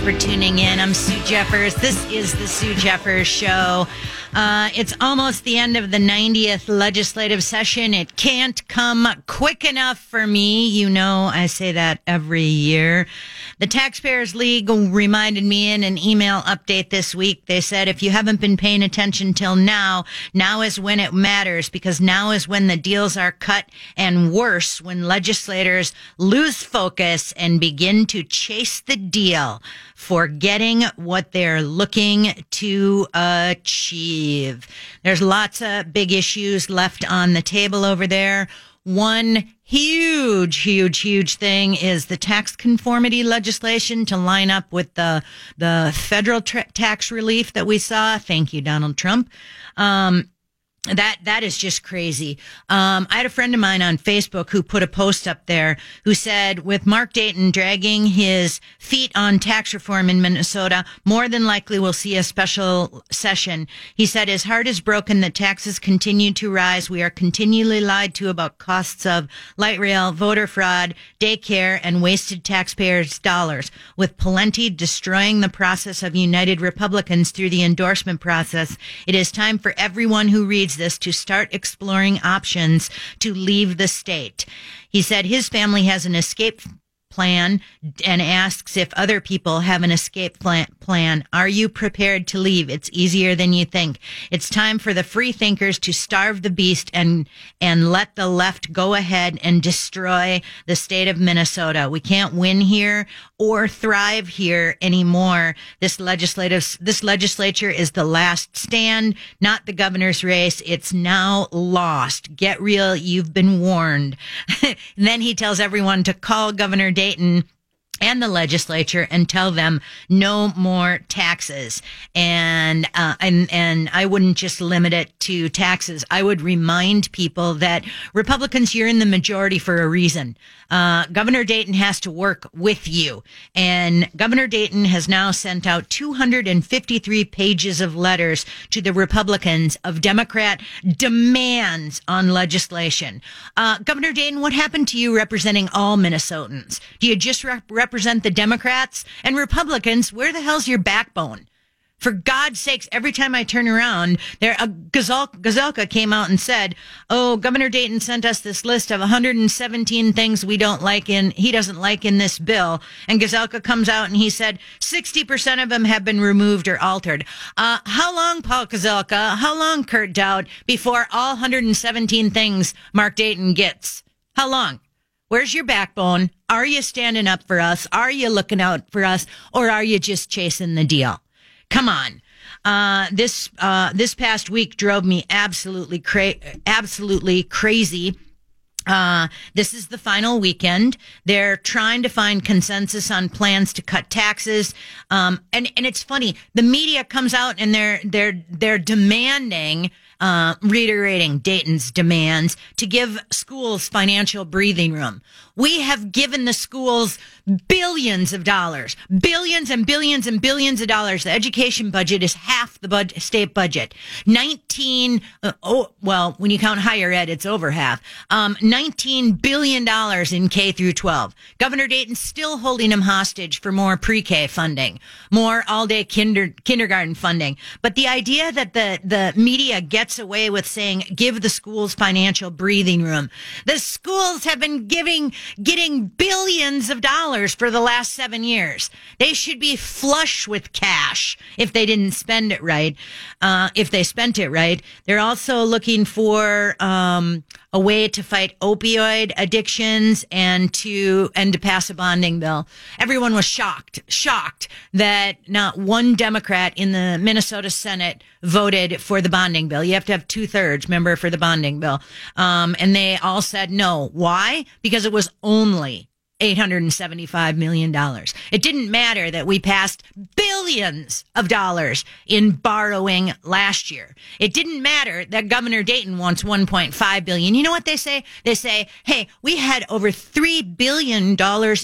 for tuning in. I'm Sue Jeffers. This is the Sue Jeffers Show. Uh, it's almost the end of the 90th legislative session. It can't come quick enough for me. You know, I say that every year. The Taxpayers League reminded me in an email update this week. They said, if you haven't been paying attention till now, now is when it matters because now is when the deals are cut and worse when legislators lose focus and begin to chase the deal, forgetting what they're looking to achieve. There's lots of big issues left on the table over there. One huge, huge, huge thing is the tax conformity legislation to line up with the the federal tra- tax relief that we saw. Thank you, Donald Trump. Um, that that is just crazy. Um, I had a friend of mine on Facebook who put a post up there who said, with Mark Dayton dragging his feet on tax reform in Minnesota, more than likely we'll see a special session. He said, his heart is broken that taxes continue to rise. We are continually lied to about costs of light rail, voter fraud, daycare, and wasted taxpayers' dollars. With Pawlenty destroying the process of United Republicans through the endorsement process, it is time for everyone who reads this to start exploring options to leave the state. He said his family has an escape plan and asks if other people have an escape plan. Are you prepared to leave? It's easier than you think. It's time for the free thinkers to starve the beast and, and let the left go ahead and destroy the state of Minnesota. We can't win here or thrive here anymore. This legislative, this legislature is the last stand, not the governor's race. It's now lost. Get real. You've been warned. then he tells everyone to call Governor Dayton and the legislature and tell them no more taxes. And, uh, and, and I wouldn't just limit it to taxes. I would remind people that Republicans, you're in the majority for a reason. Uh, Governor Dayton has to work with you. And Governor Dayton has now sent out 253 pages of letters to the Republicans of Democrat demands on legislation. Uh, Governor Dayton, what happened to you representing all Minnesotans? Do you just rep- represent the Democrats and Republicans? Where the hell's your backbone? For God's sakes, every time I turn around, there a Gazelka, Gazelka came out and said, "Oh, Governor Dayton sent us this list of 117 things we don't like in he doesn't like in this bill." And Gazelka comes out and he said, "60% of them have been removed or altered." Uh, how long, Paul Gazelka? How long, Kurt Daudt, before all 117 things Mark Dayton gets? How long? Where's your backbone? Are you standing up for us? Are you looking out for us? Or are you just chasing the deal? Come on. Uh, this, uh, this past week drove me absolutely cra- absolutely crazy. Uh, this is the final weekend. They're trying to find consensus on plans to cut taxes. Um, and, and it's funny. The media comes out and they're, they're, they're demanding uh, reiterating Dayton's demands to give schools financial breathing room. We have given the schools billions of dollars, billions and billions and billions of dollars. The education budget is half the state budget. 19, uh, oh, well, when you count higher ed, it's over half. Um, 19 billion dollars in K through 12. Governor Dayton still holding him hostage for more pre-K funding, more all-day kinder, kindergarten funding. But the idea that the, the media gets away with saying, give the schools financial breathing room. The schools have been giving, getting billions of dollars for the last seven years. They should be flush with cash if they didn't spend it right. Uh, if they spent it right. They're also looking for, um, a way to fight opioid addictions and to and to pass a bonding bill. Everyone was shocked, shocked that not one Democrat in the Minnesota Senate voted for the bonding bill. You have to have two thirds member for the bonding bill, um, and they all said no. Why? Because it was only $875 million. It didn't matter that we passed billions of dollars in borrowing last year. It didn't matter that Governor Dayton wants 1.5 billion. You know what they say? They say, hey, we had over $3 billion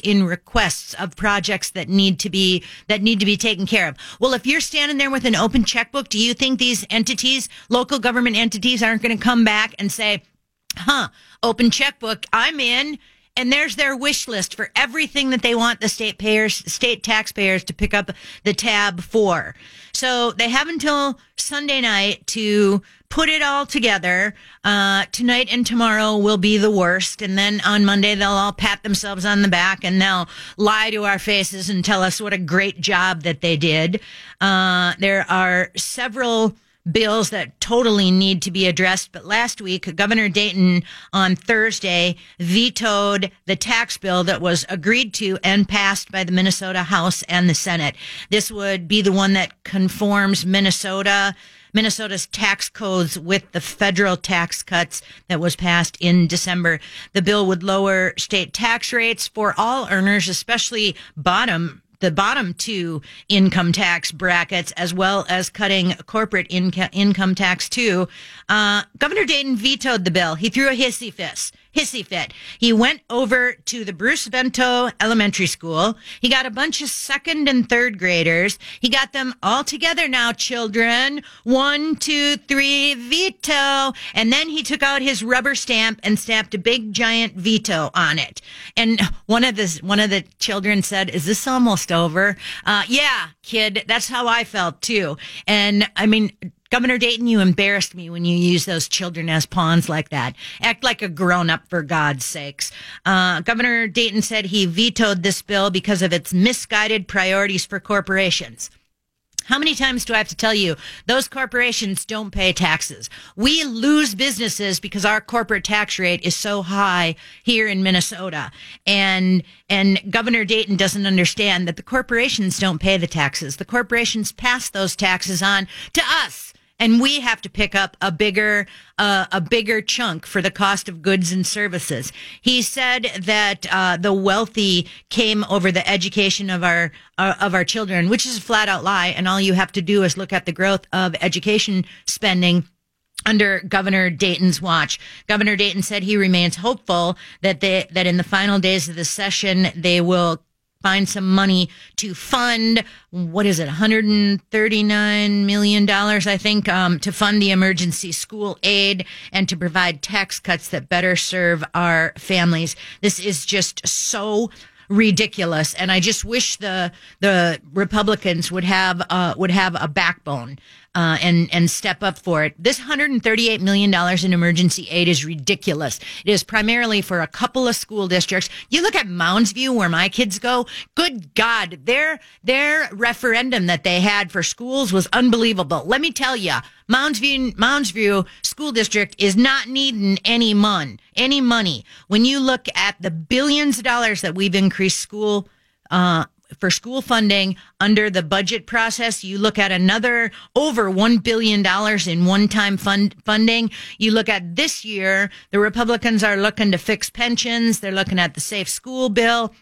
in requests of projects that need to be, that need to be taken care of. Well, if you're standing there with an open checkbook, do you think these entities, local government entities aren't going to come back and say, huh, open checkbook, I'm in and there's their wish list for everything that they want the state payers, state taxpayers to pick up the tab for. So they have until Sunday night to put it all together. Uh, tonight and tomorrow will be the worst. And then on Monday, they'll all pat themselves on the back and they'll lie to our faces and tell us what a great job that they did. Uh, there are several bills that totally need to be addressed. But last week, Governor Dayton on Thursday vetoed the tax bill that was agreed to and passed by the Minnesota House and the Senate. This would be the one that conforms Minnesota Minnesota's tax codes with the federal tax cuts that was passed in December. The bill would lower state tax rates for all earners, especially bottom the bottom two income tax brackets, as well as cutting corporate inca- income tax too. Uh, Governor Dayton vetoed the bill. He threw a hissy fit hissy fit. He went over to the Bruce Vento Elementary School. He got a bunch of second and third graders. He got them all together now, children. One, two, three, veto. And then he took out his rubber stamp and stamped a big giant veto on it. And one of the, one of the children said, is this almost over? Uh, yeah, kid, that's how I felt too. And I mean, Governor Dayton, you embarrassed me when you use those children as pawns like that. Act like a grown up for God's sakes. Uh, Governor Dayton said he vetoed this bill because of its misguided priorities for corporations. How many times do I have to tell you those corporations don't pay taxes? We lose businesses because our corporate tax rate is so high here in Minnesota. And, and Governor Dayton doesn't understand that the corporations don't pay the taxes. The corporations pass those taxes on to us and we have to pick up a bigger uh, a bigger chunk for the cost of goods and services. He said that uh, the wealthy came over the education of our uh, of our children, which is a flat out lie. And all you have to do is look at the growth of education spending under Governor Dayton's watch. Governor Dayton said he remains hopeful that they, that in the final days of the session they will find some money to fund what is it 139 million dollars i think um, to fund the emergency school aid and to provide tax cuts that better serve our families. This is just so ridiculous and i just wish the the republicans would have uh, would have a backbone uh, and and step up for it. This 138 million dollars in emergency aid is ridiculous. It is primarily for a couple of school districts. You look at Mounds View, where my kids go. Good God, their their referendum that they had for schools was unbelievable. Let me tell you, Mounds View, Mounds View School District is not needing any money. Any money. When you look at the billions of dollars that we've increased school uh, for school funding under the budget process. You look at another over $1 billion in one time fund funding. You look at this year, the Republicans are looking to fix pensions. They're looking at the safe school bill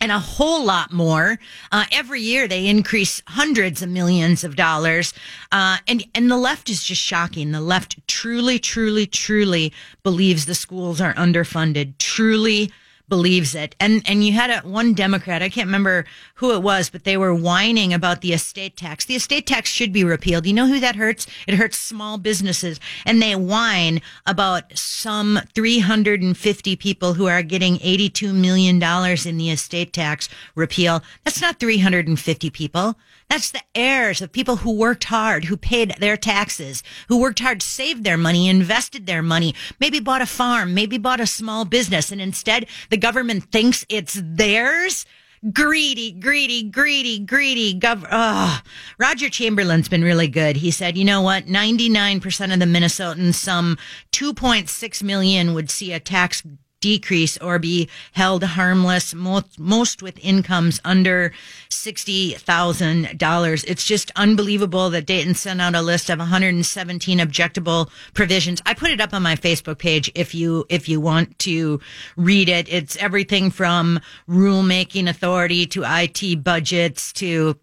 and a whole lot more. Uh, every year they increase hundreds of millions of dollars. Uh, and, and the left is just shocking. The left truly, truly, truly believes the schools are underfunded, truly believes it. And and you had a, one Democrat, I can't remember who it was, but they were whining about the estate tax. The estate tax should be repealed. You know who that hurts? It hurts small businesses. And they whine about some 350 people who are getting 82 million dollars in the estate tax repeal. That's not 350 people. That's the heirs of people who worked hard, who paid their taxes, who worked hard, saved their money, invested their money, maybe bought a farm, maybe bought a small business, and instead the government thinks it's theirs. Greedy, greedy, greedy, greedy. Gov- oh. Roger Chamberlain's been really good. He said, you know what? 99% of the Minnesotans, some 2.6 million would see a tax decrease or be held harmless, most, most with incomes under $60,000. It's just unbelievable that Dayton sent out a list of 117 objectable provisions. I put it up on my Facebook page if you, if you want to read it. It's everything from rulemaking authority to IT budgets to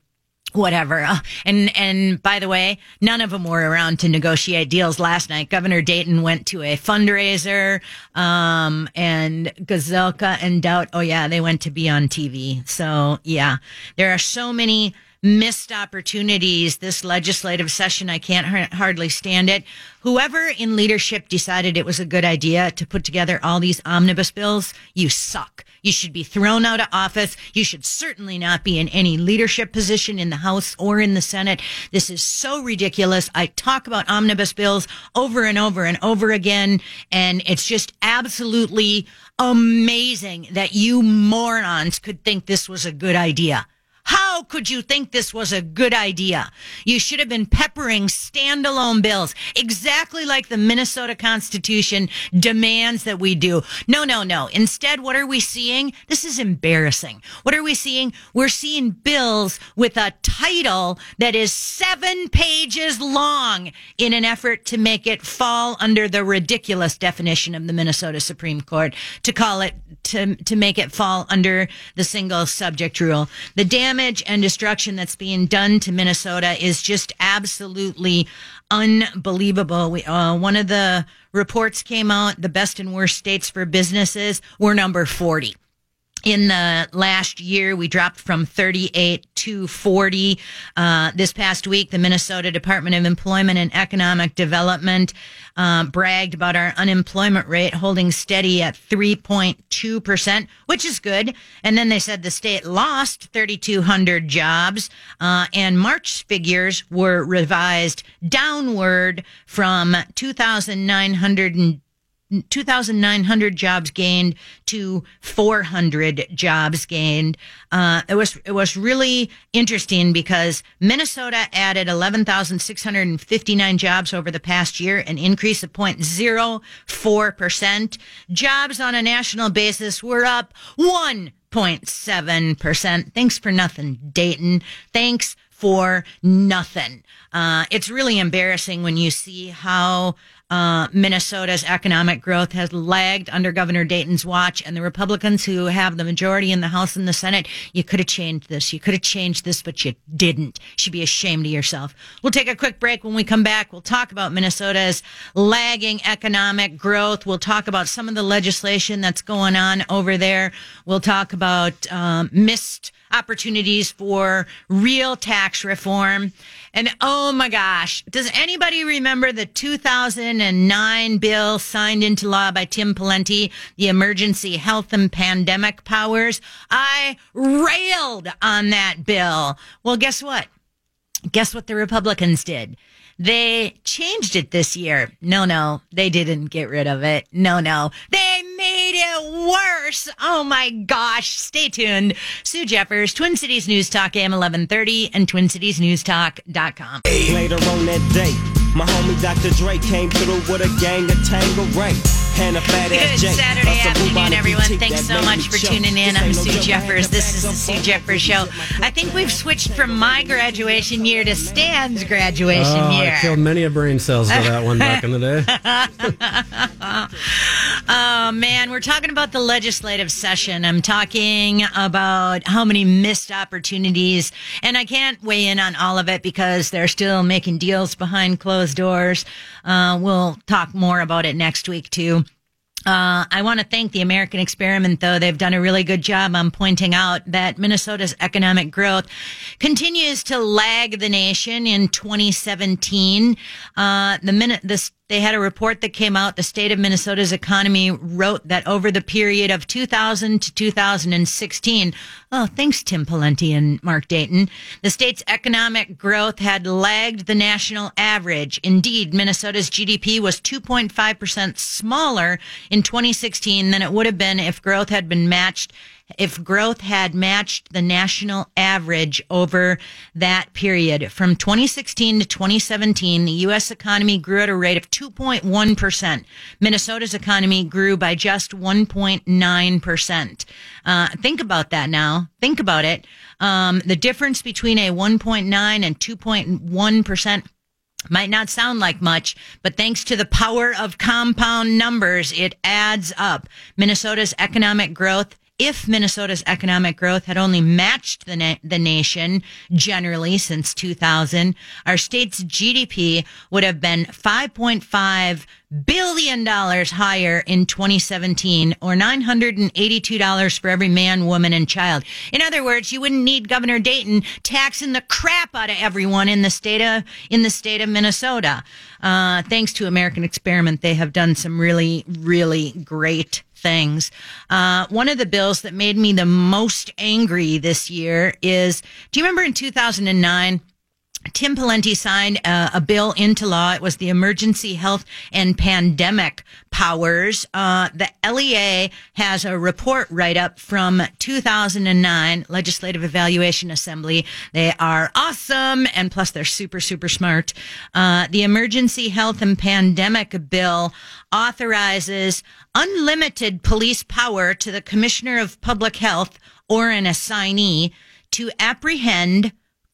whatever. Uh, and and by the way, none of them were around to negotiate deals last night. Governor Dayton went to a fundraiser, um, and Gazelka and Daudt. Oh yeah, they went to be on TV. So yeah, there are so many missed opportunities this legislative session. I can't hardly stand it. Whoever in leadership decided it was a good idea to put together all these omnibus bills, you suck. You should be thrown out of office. You should certainly not be in any leadership position in the House or in the Senate. This is so ridiculous. I talk about omnibus bills over and over and over again, and it's just absolutely amazing that you morons could think this was a good idea. How could you think this was a good idea? You should have been peppering standalone bills, exactly like the Minnesota Constitution demands that we do. No, no, no. Instead, what are we seeing? This is embarrassing. What are we seeing? We're seeing bills with a title that is seven pages long in an effort to make it fall under the ridiculous definition of the Minnesota Supreme Court to call it, to, to make it fall under the single subject rule. The damn damage and destruction that's being done to Minnesota is just absolutely unbelievable. We, uh, one of the reports came out, the best and worst states for businesses. We're number 40 in the last year, we dropped from 38 to 40. Uh, this past week, the Minnesota Department of Employment and Economic Development uh, bragged about our unemployment rate holding steady at 3.2%, which is good. And then they said the state lost 3,200 jobs, uh, and March figures were revised downward from 2,900 2,900 jobs gained to 400 jobs gained. Uh, it was it was really interesting because Minnesota added 11,659 jobs over the past year, an increase of 0.04 percent. Jobs on a national basis were up 1.7 percent. Thanks for nothing, Dayton. Thanks for nothing. Uh, it's really embarrassing when you see how uh, Minnesota's economic growth has lagged under Governor Dayton's watch, and the Republicans who have the majority in the House and the Senate, you could have changed this. You could have changed this, but you didn't. You should be ashamed of yourself. We'll take a quick break. When we come back, we'll talk about Minnesota's lagging economic growth. We'll talk about some of the legislation that's going on over there. We'll talk about um, missed opportunities for real tax reform. And oh my gosh, does anybody remember the 2009 bill signed into law by Tim Pawlenty, the Emergency Health and Pandemic Powers? I railed on that bill. Well, guess what? Guess what the Republicans did? They changed it this year. No, no, they didn't get rid of it. No, no, they made it worse. Oh my gosh. Stay tuned. Sue Jeffers, Twin Cities News Talk, AM 1130 and TwinCitiesNewsTalk.com. Later on that day, my homie Dr. Dre came through with a gang of Tanqueray. Good Saturday afternoon, everyone. Thanks so much for tuning in. I'm Sue Jeffers. This is the Sue Jeffers Show. I think we've switched from my graduation year to Stan's graduation oh, year. I killed many a brain cells for that one back in the day. oh, man. We're talking about the legislative session. I'm talking about how many missed opportunities, and I can't weigh in on all of it because they're still making deals behind closed doors. Uh, we'll talk more about it next week, too. Uh, I want to thank the American Experiment, though. They've done a really good job on pointing out that Minnesota's economic growth continues to lag the nation in 2017. Uh, the minute, the they had a report that came out. The state of Minnesota's economy wrote that over the period of 2000 to 2016, oh, thanks, Tim Pawlenty and Mark Dayton, the state's economic growth had lagged the national average. Indeed, Minnesota's GDP was 2.5% smaller in 2016 than it would have been if growth had been matched if growth had matched the national average over that period. From 2016 to 2017, the U.S. economy grew at a rate of 2.1%. Minnesota's economy grew by just 1.9%. Uh, think about that now. Think about it. Um, the difference between a 1.9 and 2.1% might not sound like much, but thanks to the power of compound numbers, it adds up. Minnesota's economic growth if Minnesota's economic growth had only matched the, na- the nation generally since 2000, our state's GDP would have been 5.5 billion dollars higher in 2017 or $982 for every man, woman, and child. In other words, you wouldn't need Governor Dayton taxing the crap out of everyone in the state of, in the state of Minnesota. Uh, thanks to American Experiment, they have done some really, really great things. Uh, one of the bills that made me the most angry this year is, do you remember in 2009? Tim Pawlenty signed uh, a bill into law. It was the Emergency Health and Pandemic Powers. Uh, the LEA has a report write up from 2009 Legislative Evaluation Assembly. They are awesome, and plus they're super, super smart. Uh, the Emergency Health and Pandemic Bill authorizes unlimited police power to the Commissioner of Public Health or an assignee to apprehend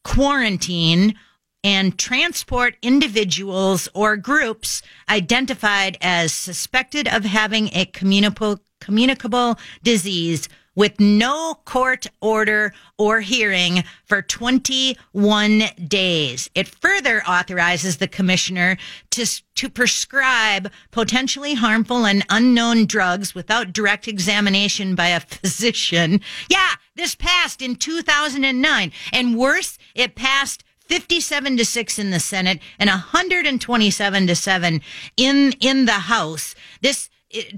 quarantine and transport individuals or groups identified as suspected of having a communicable, communicable disease with no court order or hearing for 21 days. It further authorizes the commissioner to, to prescribe potentially harmful and unknown drugs without direct examination by a physician. Yeah, this passed in 2009. And worse, it passed 57 to 6 in the Senate and 127 to 7 in in the House. This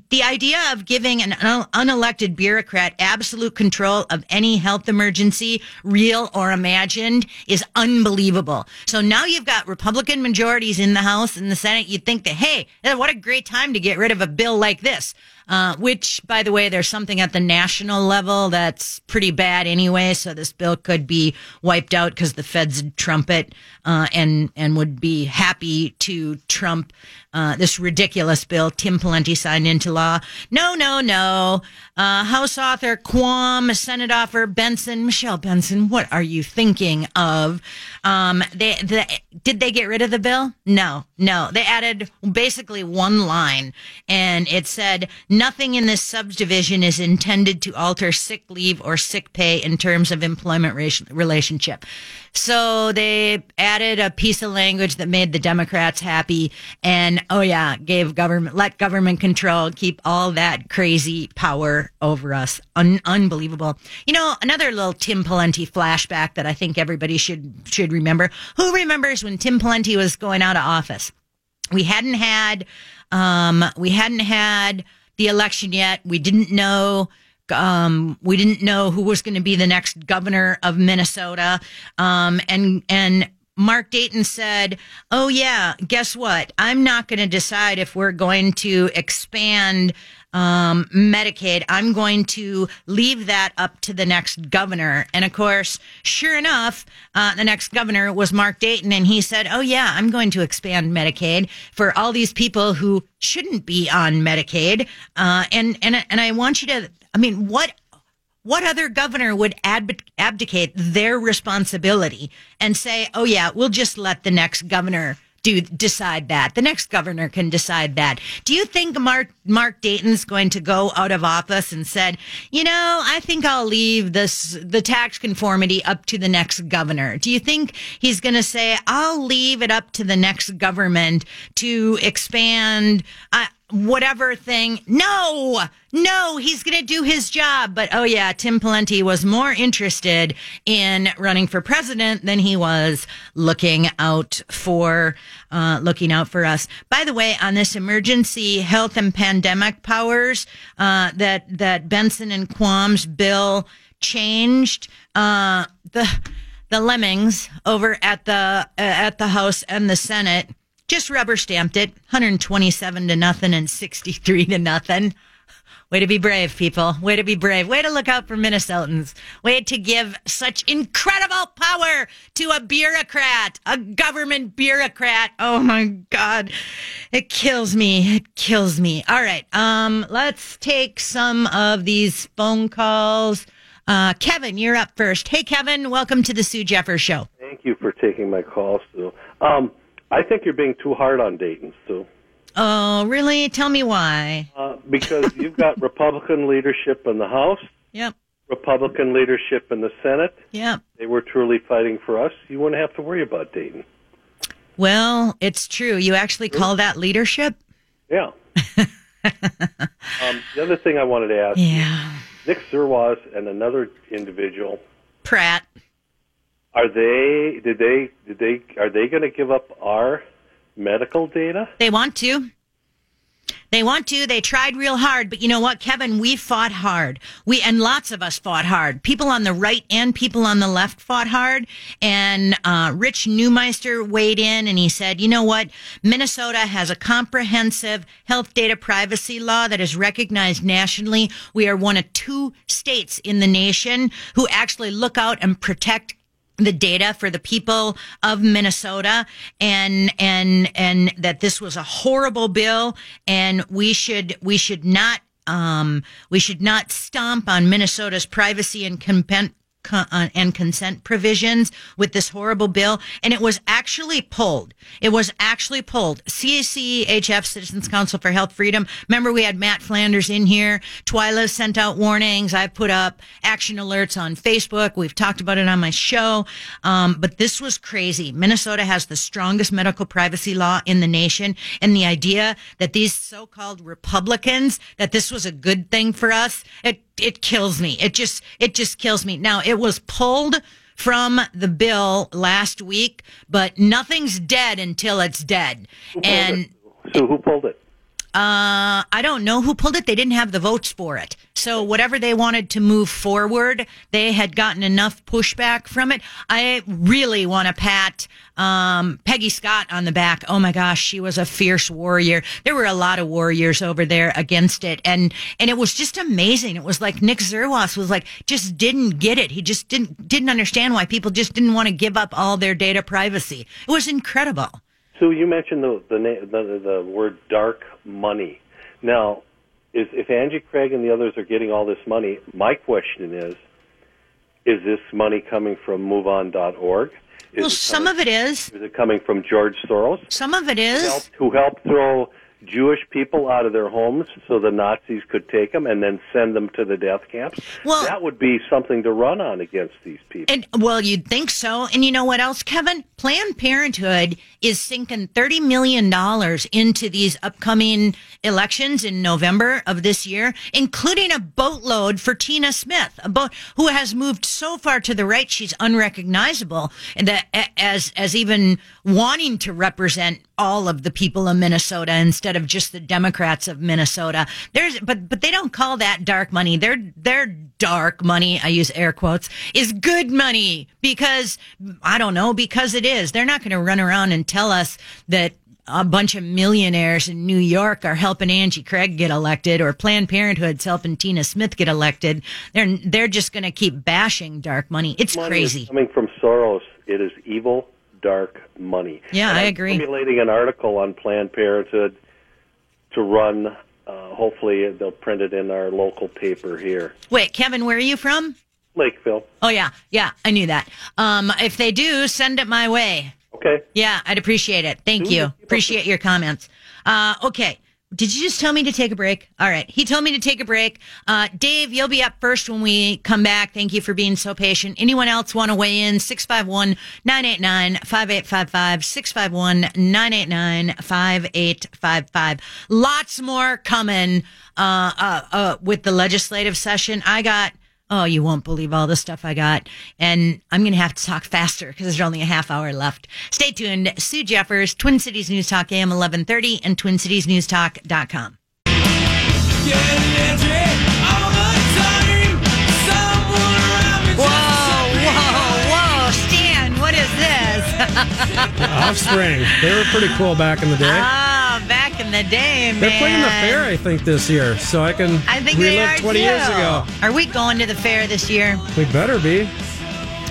the idea of giving an unelected bureaucrat absolute control of any health emergency, real or imagined, is unbelievable. So now you've got Republican majorities in the House and the Senate. You'd think that, hey, eh, what a great time to get rid of a bill like this. Uh, which, by the way, there's something at the national level that's pretty bad anyway. So this bill could be wiped out because the feds trumpet uh, and and would be happy to trump uh, this ridiculous bill Tim Pawlenty signed into law. No, no, no. Uh, House author Quam, Senate author Benson, Michelle Benson. What are you thinking of? Um, they, they did they get rid of the bill? No, no. They added basically one line, and it said nothing in this subdivision is intended to alter sick leave or sick pay in terms of employment relationship. So they added a piece of language that made the Democrats happy, and oh yeah, gave government let government control keep all that crazy power over us. Un- unbelievable. You know, another little Tim Pawlenty flashback that I think everybody should should remember. Who remembers when Tim Pawlenty was going out of office? We hadn't had um, we hadn't had the election yet. We didn't know um, we didn't know who was going to be the next governor of Minnesota. Um, and, and Mark Dayton said, Oh, yeah, guess what? I'm not going to decide if we're going to expand um, Medicaid. I'm going to leave that up to the next governor. And of course, sure enough, uh, the next governor was Mark Dayton, and he said, "Oh yeah, I'm going to expand Medicaid for all these people who shouldn't be on Medicaid." Uh, and and and I want you to, I mean, what what other governor would ab- abdicate their responsibility and say, "Oh yeah, we'll just let the next governor do decide that. The next governor can decide that. Do you think Mark Mark Dayton's going to go out of office and said, you know, I think I'll leave this the tax conformity up to the next governor? Do you think he's going to say, I'll leave it up to the next government to expand? Uh, whatever thing. No, no, he's going to do his job. But oh yeah, Tim Pawlenty was more interested in running for president than he was looking out for, uh, looking out for us. By the way, on this emergency health and pandemic powers, uh, that, that Benson and Quam's bill changed, uh, the, the lemmings over at the, uh, at the House and the Senate just rubber stamped it 127 to nothing and 63 to nothing. Way to be brave, people. Way to be brave. Way to look out for Minnesotans. Way to give such incredible power to a bureaucrat, a government bureaucrat. Oh my God. It kills me. It kills me. All right. Um, let's take some of these phone calls. Uh, Kevin, you're up first. Hey, Kevin, welcome to the Sue Jeffers Show. Thank you for taking my call, Sue. Um, I think you're being too hard on Dayton, Sue. Oh, really? Tell me why. Uh, because you've got Republican leadership in the House, Yep. Republican leadership in the Senate, Yep. they were truly fighting for us, you wouldn't have to worry about Dayton. Well, it's true. You actually call that leadership? Yeah. um, the other thing I wanted to ask Yeah. Nick Zerwas and another individual Pratt. Are they did they did they are they going to give up our medical data? They want to. They want to. They tried real hard, but you know what, Kevin? We fought hard. We and lots of us fought hard. People on the right and people on the left fought hard. And uh, Rich Neumeister weighed in and he said, "You know what? Minnesota has a comprehensive health data privacy law that is recognized nationally. We are one of two states in the nation who actually look out and protect." The data for the people of Minnesota and and and that this was a horrible bill and we should we should not um we should not stomp on Minnesota's privacy and consent con- uh, and consent provisions with this horrible bill and it was actually pulled. It was actually pulled. CACHF Citizens Council for Health Freedom. Remember we had Matt Flanders in here. Twila sent out warnings. I put up action alerts on Facebook. We've talked about it on my show. Um, but this was crazy. Minnesota has the strongest medical privacy law in the nation and the idea that these so-called Republicans that this was a good thing for us it it kills me. It just it just kills me. Now it was pulled from the bill last week, but nothing's dead until it's dead. And So who pulled it? Uh, I don't know who pulled it. They didn't have the votes for it. So whatever they wanted to move forward, they had gotten enough pushback from it. I really want to pat um, Peggy Scott on the back. Oh my gosh, she was a fierce warrior. There were a lot of warriors over there against it, and and it was just amazing. It was like Nick Zerwas was like just didn't get it. He just didn't didn't understand why people just didn't want to give up all their data privacy. It was incredible. Sue, you mentioned the the, na- the the word dark money. Now, is if Angie Craig and the others are getting all this money, my question is: Is this money coming from MoveOn.org? Is Well, some coming, of it is. is it coming from George Soros, Some of it is. helped, who helped throw Jewish people out of their homes so the Nazis could take them and then send them to the death camps? Well- that would be something to run on against these people. And well, you'd think so. And you know what else, Kevin? Planned Parenthood is sinking $30 million into these upcoming elections in November of this year, including a boatload for Tina Smith, a boat who has moved so far to the right, she's unrecognizable and that as, as even wanting to represent all of the people of Minnesota instead of just the Democrats of Minnesota. There's, but, but they don't call that dark money. Their, their dark money, I use air quotes, is good money because, I don't know, because it is. They're not going to run around and tell us that a bunch of millionaires in New York are helping Angie Craig get elected or Planned Parenthood's helping Tina Smith get elected. They're, they're just going to keep bashing dark money. It's money crazy. Coming from Soros, it is evil, dark money. Yeah, I agree. Formulating an article on Planned Parenthood to run. Uh, hopefully, they'll print it in our local paper here, Wait, Kevin, where are you from? Lakeville. Oh yeah, yeah, I knew that. Um, if they do, send it my way. Okay. Yeah, I'd appreciate it. Thank you. Appreciate your comments. Uh, okay. Did you just tell me to take a break? All right. He told me to take a break. Uh, Dave, you'll be up first when we come back. Thank you for being so patient. Anyone else want to weigh in? 651-989-5855. 651-989-5855. Lots more coming, uh, uh, uh, with the legislative session. I got Oh, you won't believe all the stuff I got. And I'm going to have to talk faster because there's only a half hour left. Stay tuned. Sue Jeffers, Twin Cities News Talk AM 1130 and TwinCitiesNewsTalk.com. Whoa, whoa, whoa. Stan, what is this? Offspring. They were pretty cool back in the day. Ah, the day, man. They're playing the fair, I think, this year. So I can I think relive they are 20 too. years ago. Are we going to the fair this year? We better be.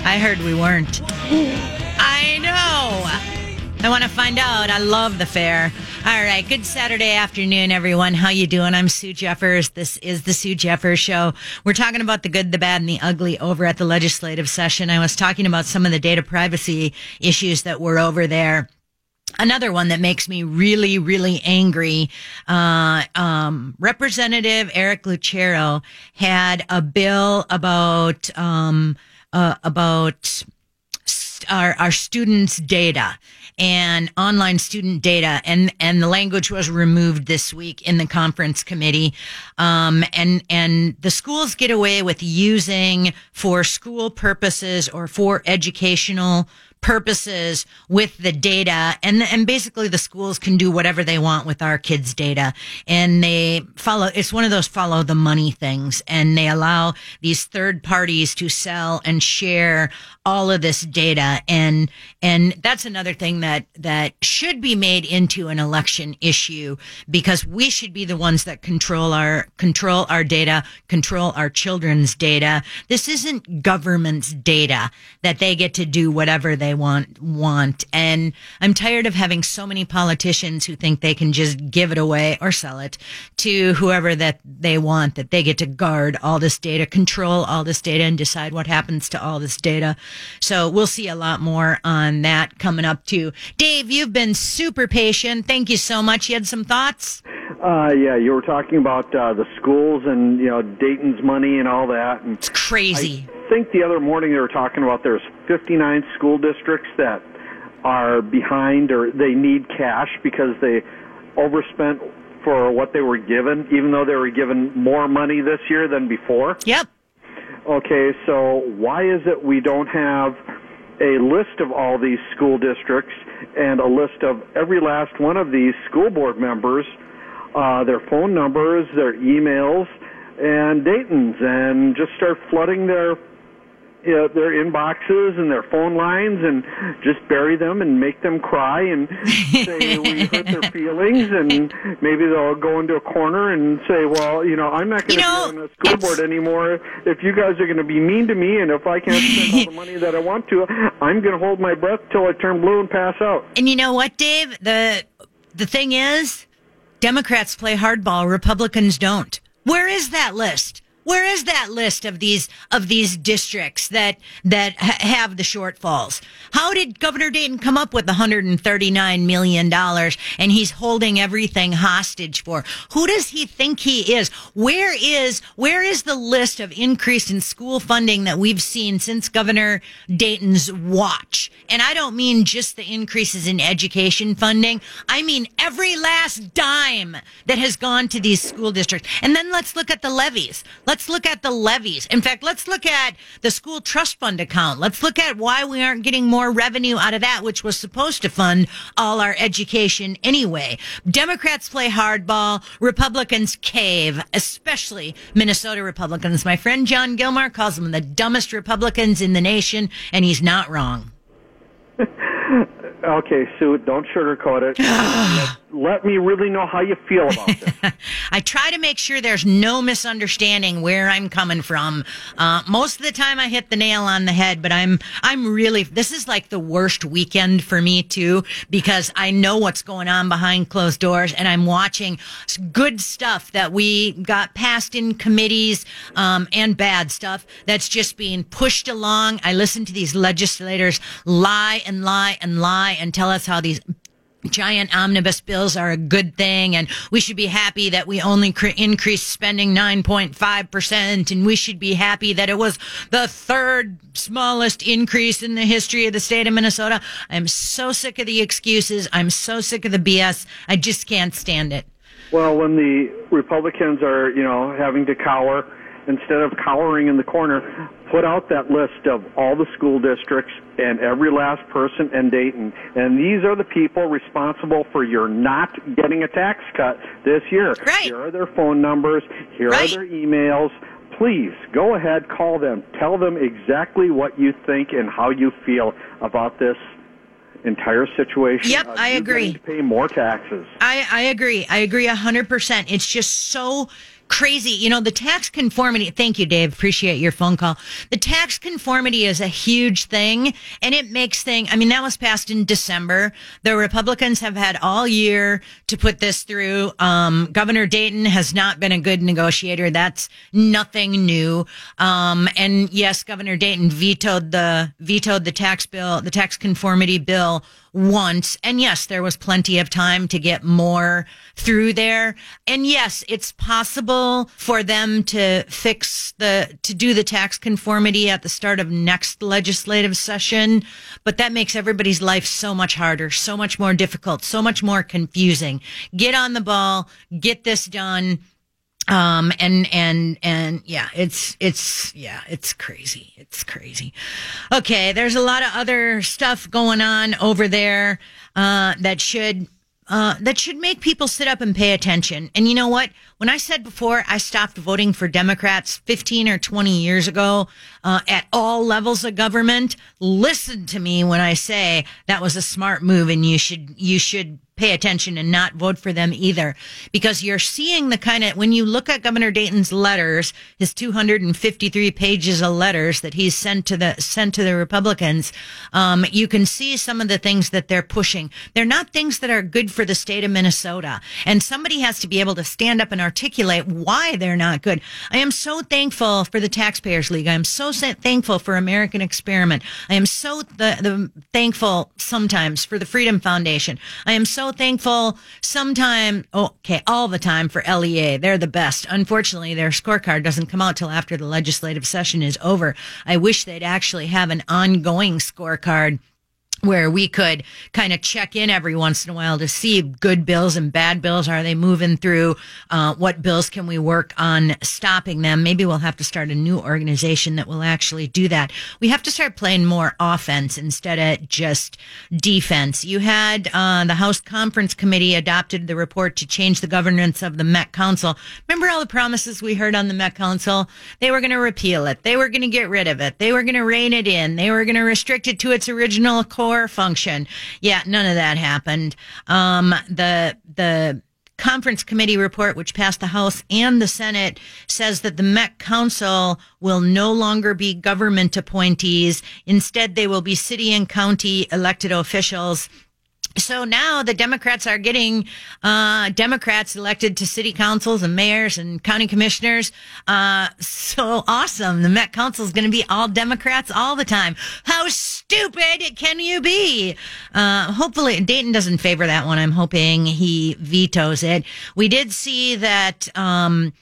I heard we weren't. I know. I want to find out. I love the fair. All right. Good Saturday afternoon, everyone. How you doing? I'm Sue Jeffers. This is the Sue Jeffers Show. We're talking about the good, the bad, and the ugly over at the legislative session. I was talking about some of the data privacy issues that were over there. Another one that makes me really, really angry. Uh, um, Representative Eric Lucero had a bill about um, uh, about our, our students' data and online student data and and the language was removed this week in the conference committee um, and and the schools get away with using for school purposes or for educational purposes with the data. And and basically the schools can do whatever they want with our kids data. And they follow it's one of those follow the money things. And they allow these third parties to sell and share all of this data. And and that's another thing that that should be made into an election issue because we should be the ones that control our control our data control our children's data. This isn't government's data that they get to do whatever they want want. And i'm tired of having so many politicians who think they can just give it away or sell it to whoever that they want that they get to guard all this data control all this data and decide what happens to all this data so we'll see a lot more on that coming up too. Dave, you've been super patient. Thank you so much. You had some thoughts? Uh, yeah, you were talking about uh, the schools and you know Dayton's money and all that. And it's crazy. I think the other morning they were talking about there's 59 school districts that are behind or they need cash because they overspent for what they were given, even though they were given more money this year than before. Yep. Okay, so why is it we don't have a list of all these school districts and a list of every last one of these school board members, uh, their phone numbers, their emails, and Dayton's, and just start flooding their you know, their inboxes and their phone lines and just bury them and make them cry and say we hurt their feelings and maybe they'll go into a corner and say, well, you know, I'm not going to you be on the school board anymore if you guys are going to be mean to me and if I can't spend all the money that I want to, I'm going to hold my breath till I turn blue and pass out. And you know what, Dave? The the thing is, Democrats play hardball, Republicans don't. Where is that list? Where is that list of these of these districts that that ha- have the shortfalls? How did Governor Dayton come up with 139 million dollars and he's holding everything hostage for? Who does he think he is? Where is where is the list of increase in school funding that we've seen since Governor Dayton's watch? And I don't mean just the increases in education funding. I mean every last dime that has gone to these school districts. And then let's look at the levies. Let's look at the levies. In fact, let's look at the school trust fund account. Let's look at why we aren't getting more revenue out of that, which was supposed to fund all our education anyway. Democrats play hardball. Republicans cave, especially Minnesota Republicans. My friend John Gilmar calls them the dumbest Republicans in the nation, and he's not wrong. Okay, Sue, don't sugarcoat it. let, me really know how you feel about this. I try to make sure there's no misunderstanding where I'm coming from. Uh, most of the time, I hit the nail on the head, but I'm I'm really this is like the worst weekend for me too because I know what's going on behind closed doors, and I'm watching good stuff that we got passed in committees um, and bad stuff that's just being pushed along. I listen to these legislators lie and lie and lie and tell us how these giant omnibus bills are a good thing and we should be happy that we only cr- increased spending 9.5% and we should be happy that it was the third smallest increase in the history of the state of Minnesota. I'm so sick of the excuses. I'm so sick of the BS. I just can't stand it. Well, when the Republicans are, you know, having to cower instead of cowering in the corner, put out that list of all the school districts and every last person in Dayton. And these are the people responsible for your not getting a tax cut this year. Right. Here are their phone numbers. Here right. are their emails. Please go ahead, call them. Tell them exactly what you think and how you feel about this entire situation. Yep, uh, I agree. To pay more taxes. I, I agree. I agree a hundred percent. It's just so crazy. You know, the tax conformity. Thank you, Dave. Appreciate your phone call. The tax conformity is a huge thing and it makes thing. I mean, that was passed in December. The Republicans have had all year to put this through. Um, Governor Dayton has not been a good negotiator. That's nothing new. Um, and yes, Governor Dayton vetoed the, vetoed the tax bill, the tax conformity bill once. And yes, there was plenty of time to get more through there. And yes, it's possible for them to fix the, to do the tax conformity at the start of next legislative session. But that makes everybody's life so much harder, so much more difficult, so much more confusing. Get on the ball, get this done. Um, and, and, and yeah, it's, it's, yeah, it's crazy. It's crazy. Okay. There's a lot of other stuff going on over there, uh, that should, uh, that should make people sit up and pay attention. And you know what? When I said before I stopped voting for Democrats 15 or 20 years ago, uh, at all levels of government, listen to me when I say that was a smart move and you should, you should pay attention and not vote for them either. Because you're seeing the kind of when you look at governor dayton's letters his 253 pages of letters that he's sent to the sent to the republicans um, you can see some of the things that they're pushing. They're not things that are good for the state of minnesota. And somebody has to be able to stand up and articulate why they're not good. I am so thankful for the taxpayers league. I am so thankful for american experiment. I am so the, the thankful sometimes for the freedom foundation. I am so thankful sometime, oh, okay, all the time for LEA. They're the best. Unfortunately, their scorecard doesn't come out till after the legislative session is over. I wish they'd actually have an ongoing scorecard where we could kind of check in every once in a while to see good bills and bad bills. Are they moving through? Uh, what bills can we work on stopping them? Maybe we'll have to start a new organization that will actually do that. We have to start playing more offense instead of just defense. You had uh, the House Conference Committee adopted the report to change the governance of the Met Council. Remember all the promises we heard on the Met Council? They were going to repeal it. They were going to get rid of it. They were going to rein it in. They were going to restrict it to its original core function. Yeah, none of that happened. Um, the the conference committee report, which passed the House and the Senate, says that the Met Council will no longer be government appointees. Instead, they will be city and county elected officials so now the Democrats are getting uh, Democrats elected to city councils and mayors and county commissioners. Uh, so awesome! The Met Council is going to be all Democrats all the time. How stupid can you be? Uh, hopefully, Dayton doesn't favor that one. I'm hoping he vetoes it. We did see that. Um,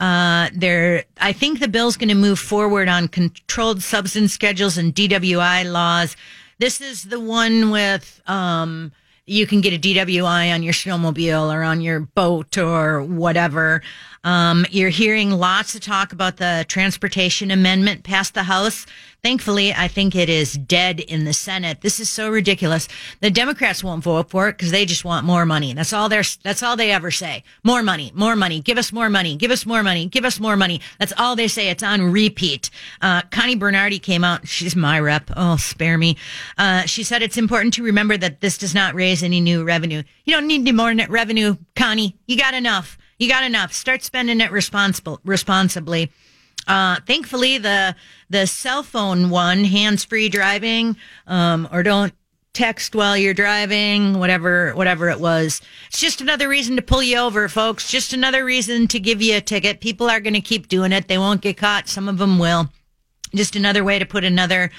uh, there, I think the bill's going to move forward on controlled substance schedules and DWI laws. This is the one with, um, you can get a DWI on your snowmobile or on your boat or whatever. Um, you're hearing lots of talk about the transportation amendment passed the House. Thankfully, I think it is dead in the Senate. This is so ridiculous. The Democrats won't vote for it because they just want more money. That's all they're, that's all they ever say. More money, more money, give us more money, give us more money, give us more money. That's all they say. It's on repeat. Uh, Connie Bernardy came out. She's my rep. Oh, spare me. Uh, she said it's important to remember that this does not raise any new revenue. You don't need any more net revenue, Connie. You got enough. You got enough. Start spending it responsible, responsibly. Uh, thankfully, the the cell phone one, hands free driving, um, or don't text while you're driving, whatever whatever it was. It's just another reason to pull you over, folks. Just another reason to give you a ticket. People are going to keep doing it. They won't get caught. Some of them will just another way to put another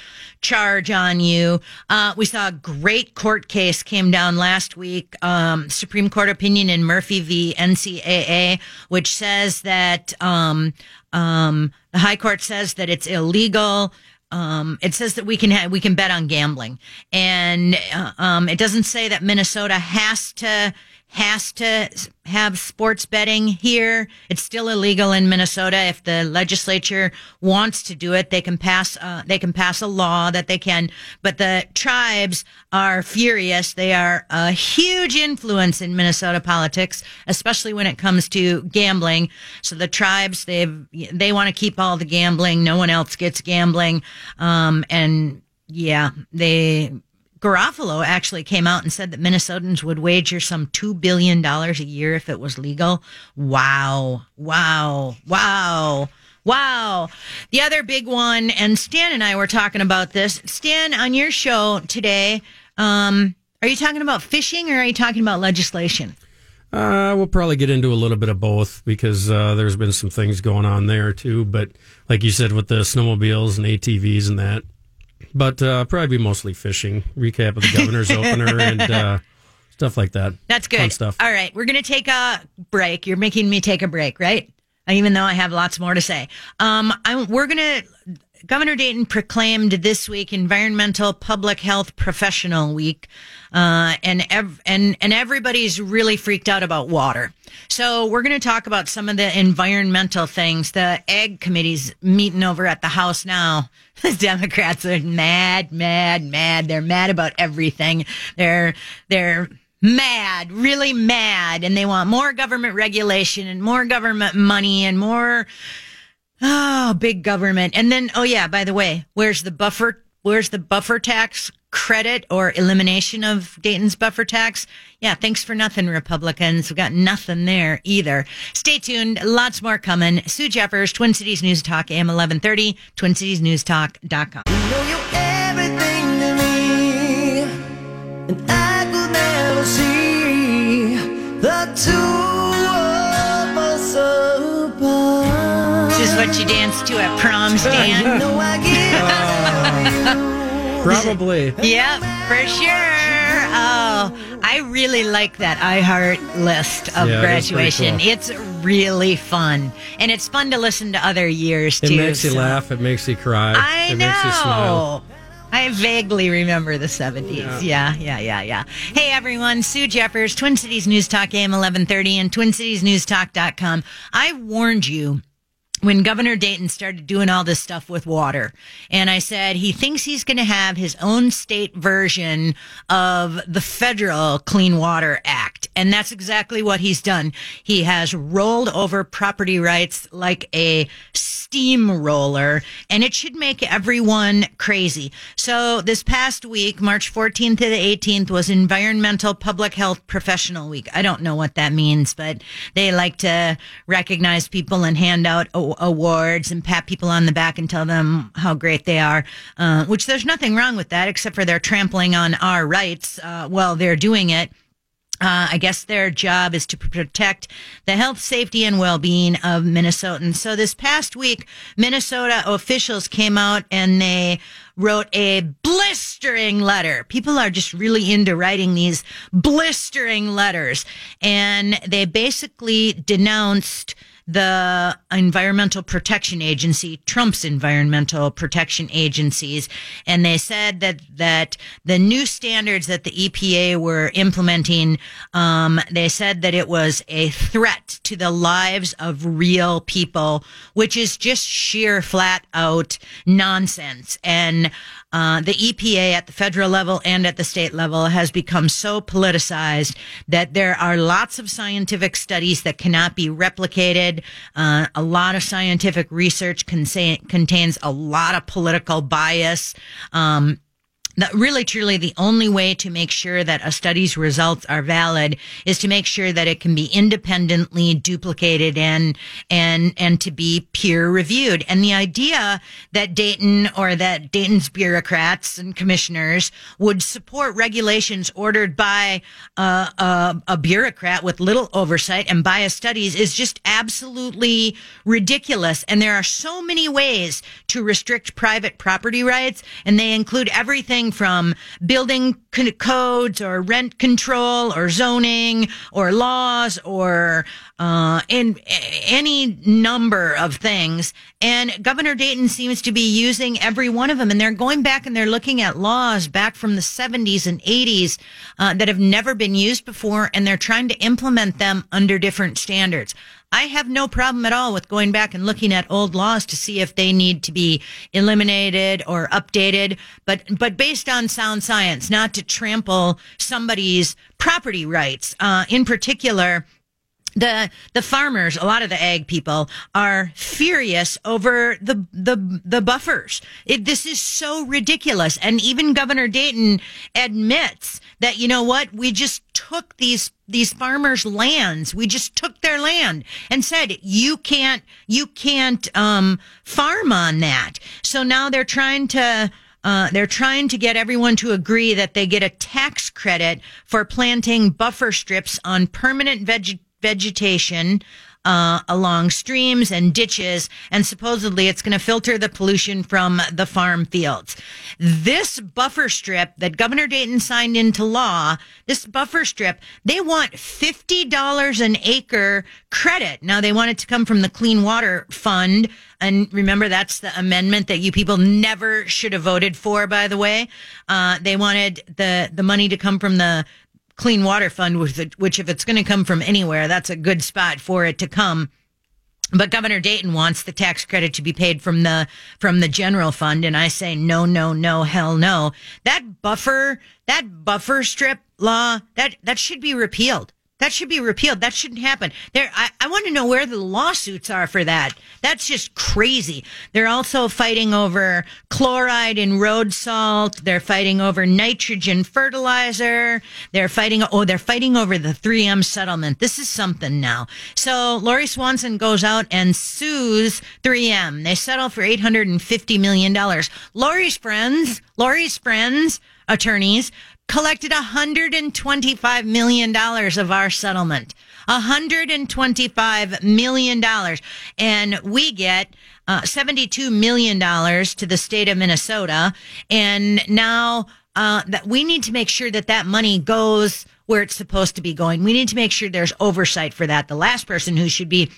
charge on you. Uh, we saw a great court case came down last week, um, Supreme Court opinion in Murphy v. NCAA, which says that um, um, the High Court says that it's illegal. Um, it says that we can ha- we can bet on gambling, and uh, um, it doesn't say that Minnesota has to has to have sports betting here. It's still illegal in Minnesota. If the legislature wants to do it, they can pass, uh, they can pass a law that they can, but the tribes are furious. They are a huge influence in Minnesota politics, especially when it comes to gambling. So the tribes, they've, they want to keep all the gambling. No one else gets gambling. Um, and yeah, they, Garofalo actually came out and said that Minnesotans would wager some $2 billion a year if it was legal. Wow. Wow. Wow. Wow. The other big one, and Stan and I were talking about this. Stan, on your show today, um, are you talking about fishing or are you talking about legislation? Uh, we'll probably get into a little bit of both because uh, there's been some things going on there too. But like you said, with the snowmobiles and ATVs and that, but uh, probably be mostly fishing. Recap of the governor's opener and uh, stuff like that. That's good. Fun stuff. All right, we're going to take a break. You're making me take a break, right? Even though I have lots more to say. Um, I, we're going to. Governor Dayton proclaimed this week Environmental Public Health Professional Week, uh, and ev- and and everybody's really freaked out about water. So we're going to talk about some of the environmental things. The Ag Committee's meeting over at the House now. The Democrats are mad, mad, mad. They're mad about everything. They're they're mad, really mad, and they want more government regulation and more government money and more oh big government. And then oh yeah, by the way, where's the buffer? Where's the buffer tax credit or elimination of Dayton's buffer tax? Yeah, thanks for nothing, Republicans. We got nothing there either. Stay tuned. Lots more coming. Sue Jeffers, Twin Cities News Talk, AM 1130, TwinCitiesNewsTalk.com. know you're what you dance to at prom, Stan. know Probably. Yep, for sure. Oh, I really like that iHeart list of Yeah, it is pretty graduation. cool. It's really fun, and it's fun to listen to other years too. It too. makes you so- laugh. It makes you cry. I it know. makes you smile. I vaguely remember the 70s. Yeah. yeah, yeah, yeah, Hey, everyone. Sue Jeffers, Twin Cities News Talk, AM 1130 and TwinCitiesNewsTalk.com. I warned you when Governor Dayton started doing all this stuff with water. And I said he thinks he's going to have his own state version of the federal Clean Water Act. And that's exactly what he's done. He has rolled over property rights like a steamroller, and it should make everyone crazy. So this past week, March 14th to the 18th, was Environmental Public Health Professional Week. I don't know what that means, but they like to recognize people and hand out a- awards and pat people on the back and tell them how great they are, uh, which there's nothing wrong with that, except for they're trampling on our rights uh, while they're doing it. Uh, I guess their job is to protect the health, safety, and well-being of Minnesotans. So this past week, Minnesota officials came out and they wrote a blistering letter. People are just really into writing these blistering letters. And they basically denounced the Environmental Protection Agency, Trump's Environmental Protection Agencies, and they said that that the new standards that the EPA were implementing, um, they said that it was a threat to the lives of real people, which is just sheer flat out nonsense. And uh, the EPA at the federal level and at the state level has become so politicized that there are lots of scientific studies that cannot be replicated. Uh, a lot of scientific research consa- contains a lot of political bias. Um, that really truly the only way to make sure that a study's results are valid is to make sure that it can be independently duplicated and and and to be peer reviewed and the idea that Dayton or that Dayton's bureaucrats and commissioners would support regulations ordered by uh, a, a bureaucrat with little oversight and biased studies is just absolutely ridiculous. And there are so many ways to restrict private property rights and they include everything from building codes or rent control or zoning or laws or uh, in any number of things. And Governor Dayton seems to be using every one of them. And they're going back and they're looking at laws back from the 70s and 80s uh, that have never been used before, and they're trying to implement them under different standards. I have no problem at all with going back and looking at old laws to see if they need to be eliminated or updated, but but based on sound science, not to trample somebody's property rights. Uh, in particular, the the farmers, a lot of the ag people are furious over the the the buffers. It, this is so ridiculous, and even Governor Dayton admits that you know what we just took these these farmers' lands. We just took their land and said you can't you can't um, farm on that. So now they're trying to. Uh, they're trying to get everyone to agree that they get a tax credit for planting buffer strips on permanent vegetation vegetation uh, along streams and ditches, and supposedly it's going to filter the pollution from the farm fields. This buffer strip that Governor Dayton signed into law, this buffer strip, they want $50 an acre credit. Now they want it to come from the Clean Water Fund. And remember, that's the amendment that you people never should have voted for, by the way. Uh, they wanted the, the money to come from the Clean Water Fund, which, if it's going to come from anywhere, that's a good spot for it to come. But Governor Dayton wants the tax credit to be paid from the from the general fund, and I say no, no, no, hell no. That buffer, that buffer strip law, that that should be repealed. That should be repealed. That shouldn't happen. There, I, I want to know where the lawsuits are for that. That's just crazy. They're also fighting over chloride in road salt. They're fighting over nitrogen fertilizer. They're fighting, oh, they're fighting over the 3M settlement. This is something now. So Lori Swanson goes out and sues 3M. They settle for $850 million. Lori's friends, Lori's friends, attorneys collected $125 million of our settlement. $125 million. And we get uh, $72 million to the state of Minnesota. And now uh, that we need to make sure that that money goes where it's supposed to be going. We need to make sure there's oversight for that. The last person who should be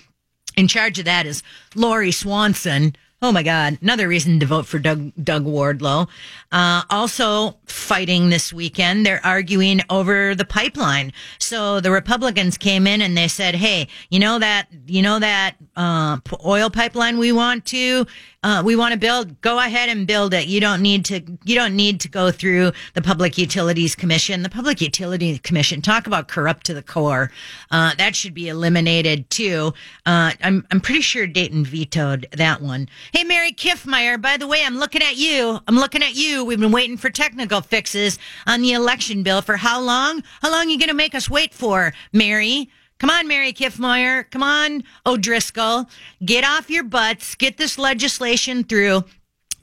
in charge of that is Lori Swanson Oh my God! Another reason to vote for Doug Doug Wardlow. Uh, also fighting this weekend, they're arguing over the pipeline. So the Republicans came in and they said, "Hey, you know that you know that uh, oil pipeline we want to uh, we want to build. Go ahead and build it. You don't need to. You don't need to go through the Public Utilities Commission. The Public utility Commission talk about corrupt to the core. Uh, that should be eliminated too. Uh, I'm I'm pretty sure Dayton vetoed that one. Hey, Mary Kiffmeyer. By the way, I'm looking at you. I'm looking at you. We've been waiting for technical fixes on the election bill for how long? How long are you going to make us wait for, Mary? Come on, Mary Kiffmeyer. Come on, O'Driscoll. Get off your butts. Get this legislation through.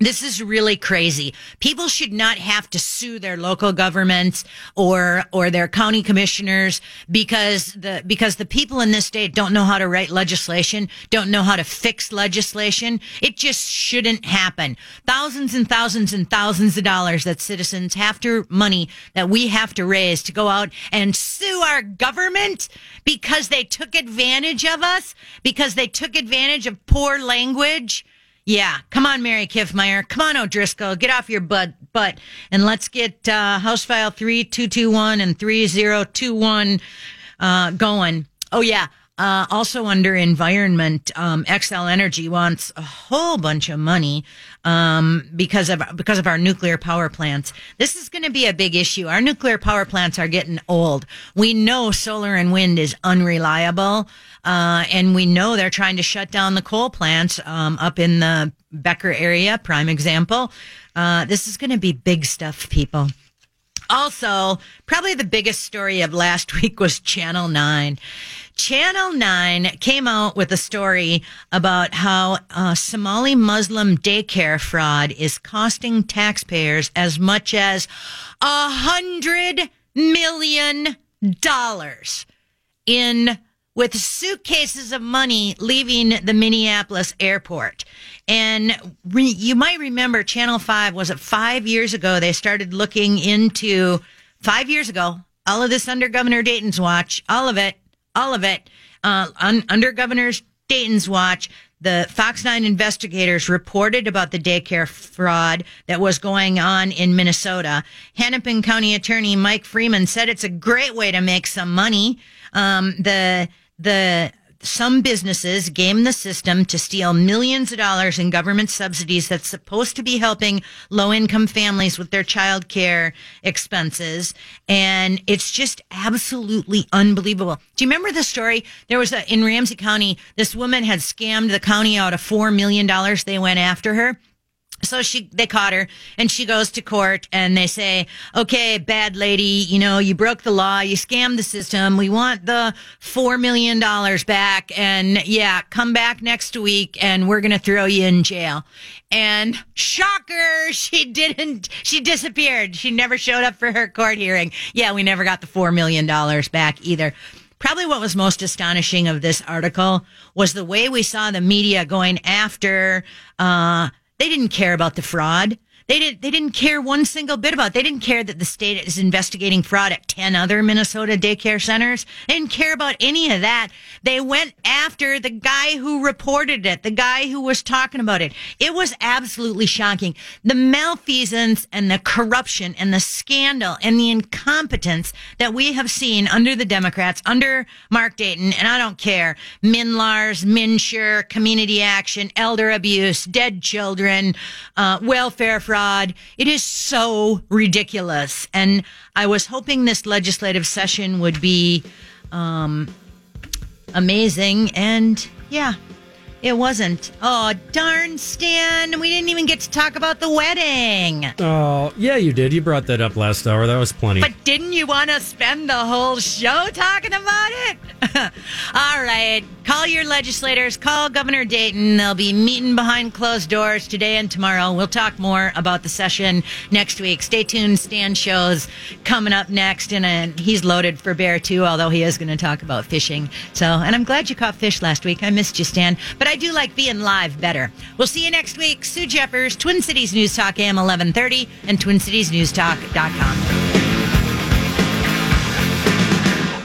This is really crazy. People should not have to sue their local governments or or their county commissioners because the because the people in this state don't know how to write legislation, don't know how to fix legislation. It just shouldn't happen. Thousands and thousands and thousands of dollars that citizens have to money that we have to raise to go out and sue our government because they took advantage of us, because they took advantage of poor language yeah, come on, Mary Kiffmeyer. Come on, O'Driscoll. Get off your butt, butt, and let's get uh, House File three two two one and three zero two one uh, going. Oh yeah. Uh, also under environment, um, Xcel Energy wants a whole bunch of money um, because of because of our nuclear power plants. This is going to be a big issue. Our nuclear power plants are getting old. We know solar and wind is unreliable, uh, and we know they're trying to shut down the coal plants um, up in the Becker area. Prime example. Uh, this is going to be big stuff, people. Also, probably the biggest story of last week was Channel 9. Channel 9 came out with a story about how uh, Somali Muslim daycare fraud is costing taxpayers as much as a hundred million dollars in with suitcases of money leaving the Minneapolis airport. And re, you might remember Channel 5 was it 5 years ago they started looking into 5 years ago all of this under Governor Dayton's watch, all of it all of it uh, un, under Governor Dayton's watch. The Fox 9 investigators reported about the daycare fraud that was going on in Minnesota. Hennepin County Attorney Mike Freeman said it's a great way to make some money. Um, the the some businesses game the system to steal millions of dollars in government subsidies that's supposed to be helping low income families with their child care expenses. And it's just absolutely unbelievable. Do you remember the story? There was a, in Ramsey County, this woman had scammed the county out of $4 million. They went after her. So she, they caught her and she goes to court and they say, okay, bad lady, you know, you broke the law, you scammed the system. We want the $4 million back. And yeah, come back next week and we're going to throw you in jail. And shocker, she didn't, she disappeared. She never showed up for her court hearing. Yeah, we never got the $4 million back either. Probably what was most astonishing of this article was the way we saw the media going after, uh, they didn't care about the fraud. They didn't. They didn't care one single bit about. It. They didn't care that the state is investigating fraud at ten other Minnesota daycare centers. They didn't care about any of that. They went after the guy who reported it, the guy who was talking about it. It was absolutely shocking. The malfeasance and the corruption and the scandal and the incompetence that we have seen under the Democrats, under Mark Dayton, and I don't care, MNLARS, MNsure, community action, elder abuse, dead children, uh, welfare fraud. It is so ridiculous. And I was hoping this legislative session would be um, amazing. And yeah, it wasn't. Oh, darn, Stan. We didn't even get to talk about the wedding. Oh, yeah, you did. You brought that up last hour. That was plenty. But didn't you want to spend the whole show talking about it? All right. Call your legislators. Call Governor Dayton. They'll be meeting behind closed doors today and tomorrow. We'll talk more about the session next week. Stay tuned. Stan shows coming up next. And uh, he's loaded for bear, too, although he is going to talk about fishing. So, and I'm glad you caught fish last week. I missed you, Stan. But I do like being live better. We'll see you next week. Sue Jeffers, Twin Cities News Talk AM 1130 and TwinCitiesNewsTalk.com.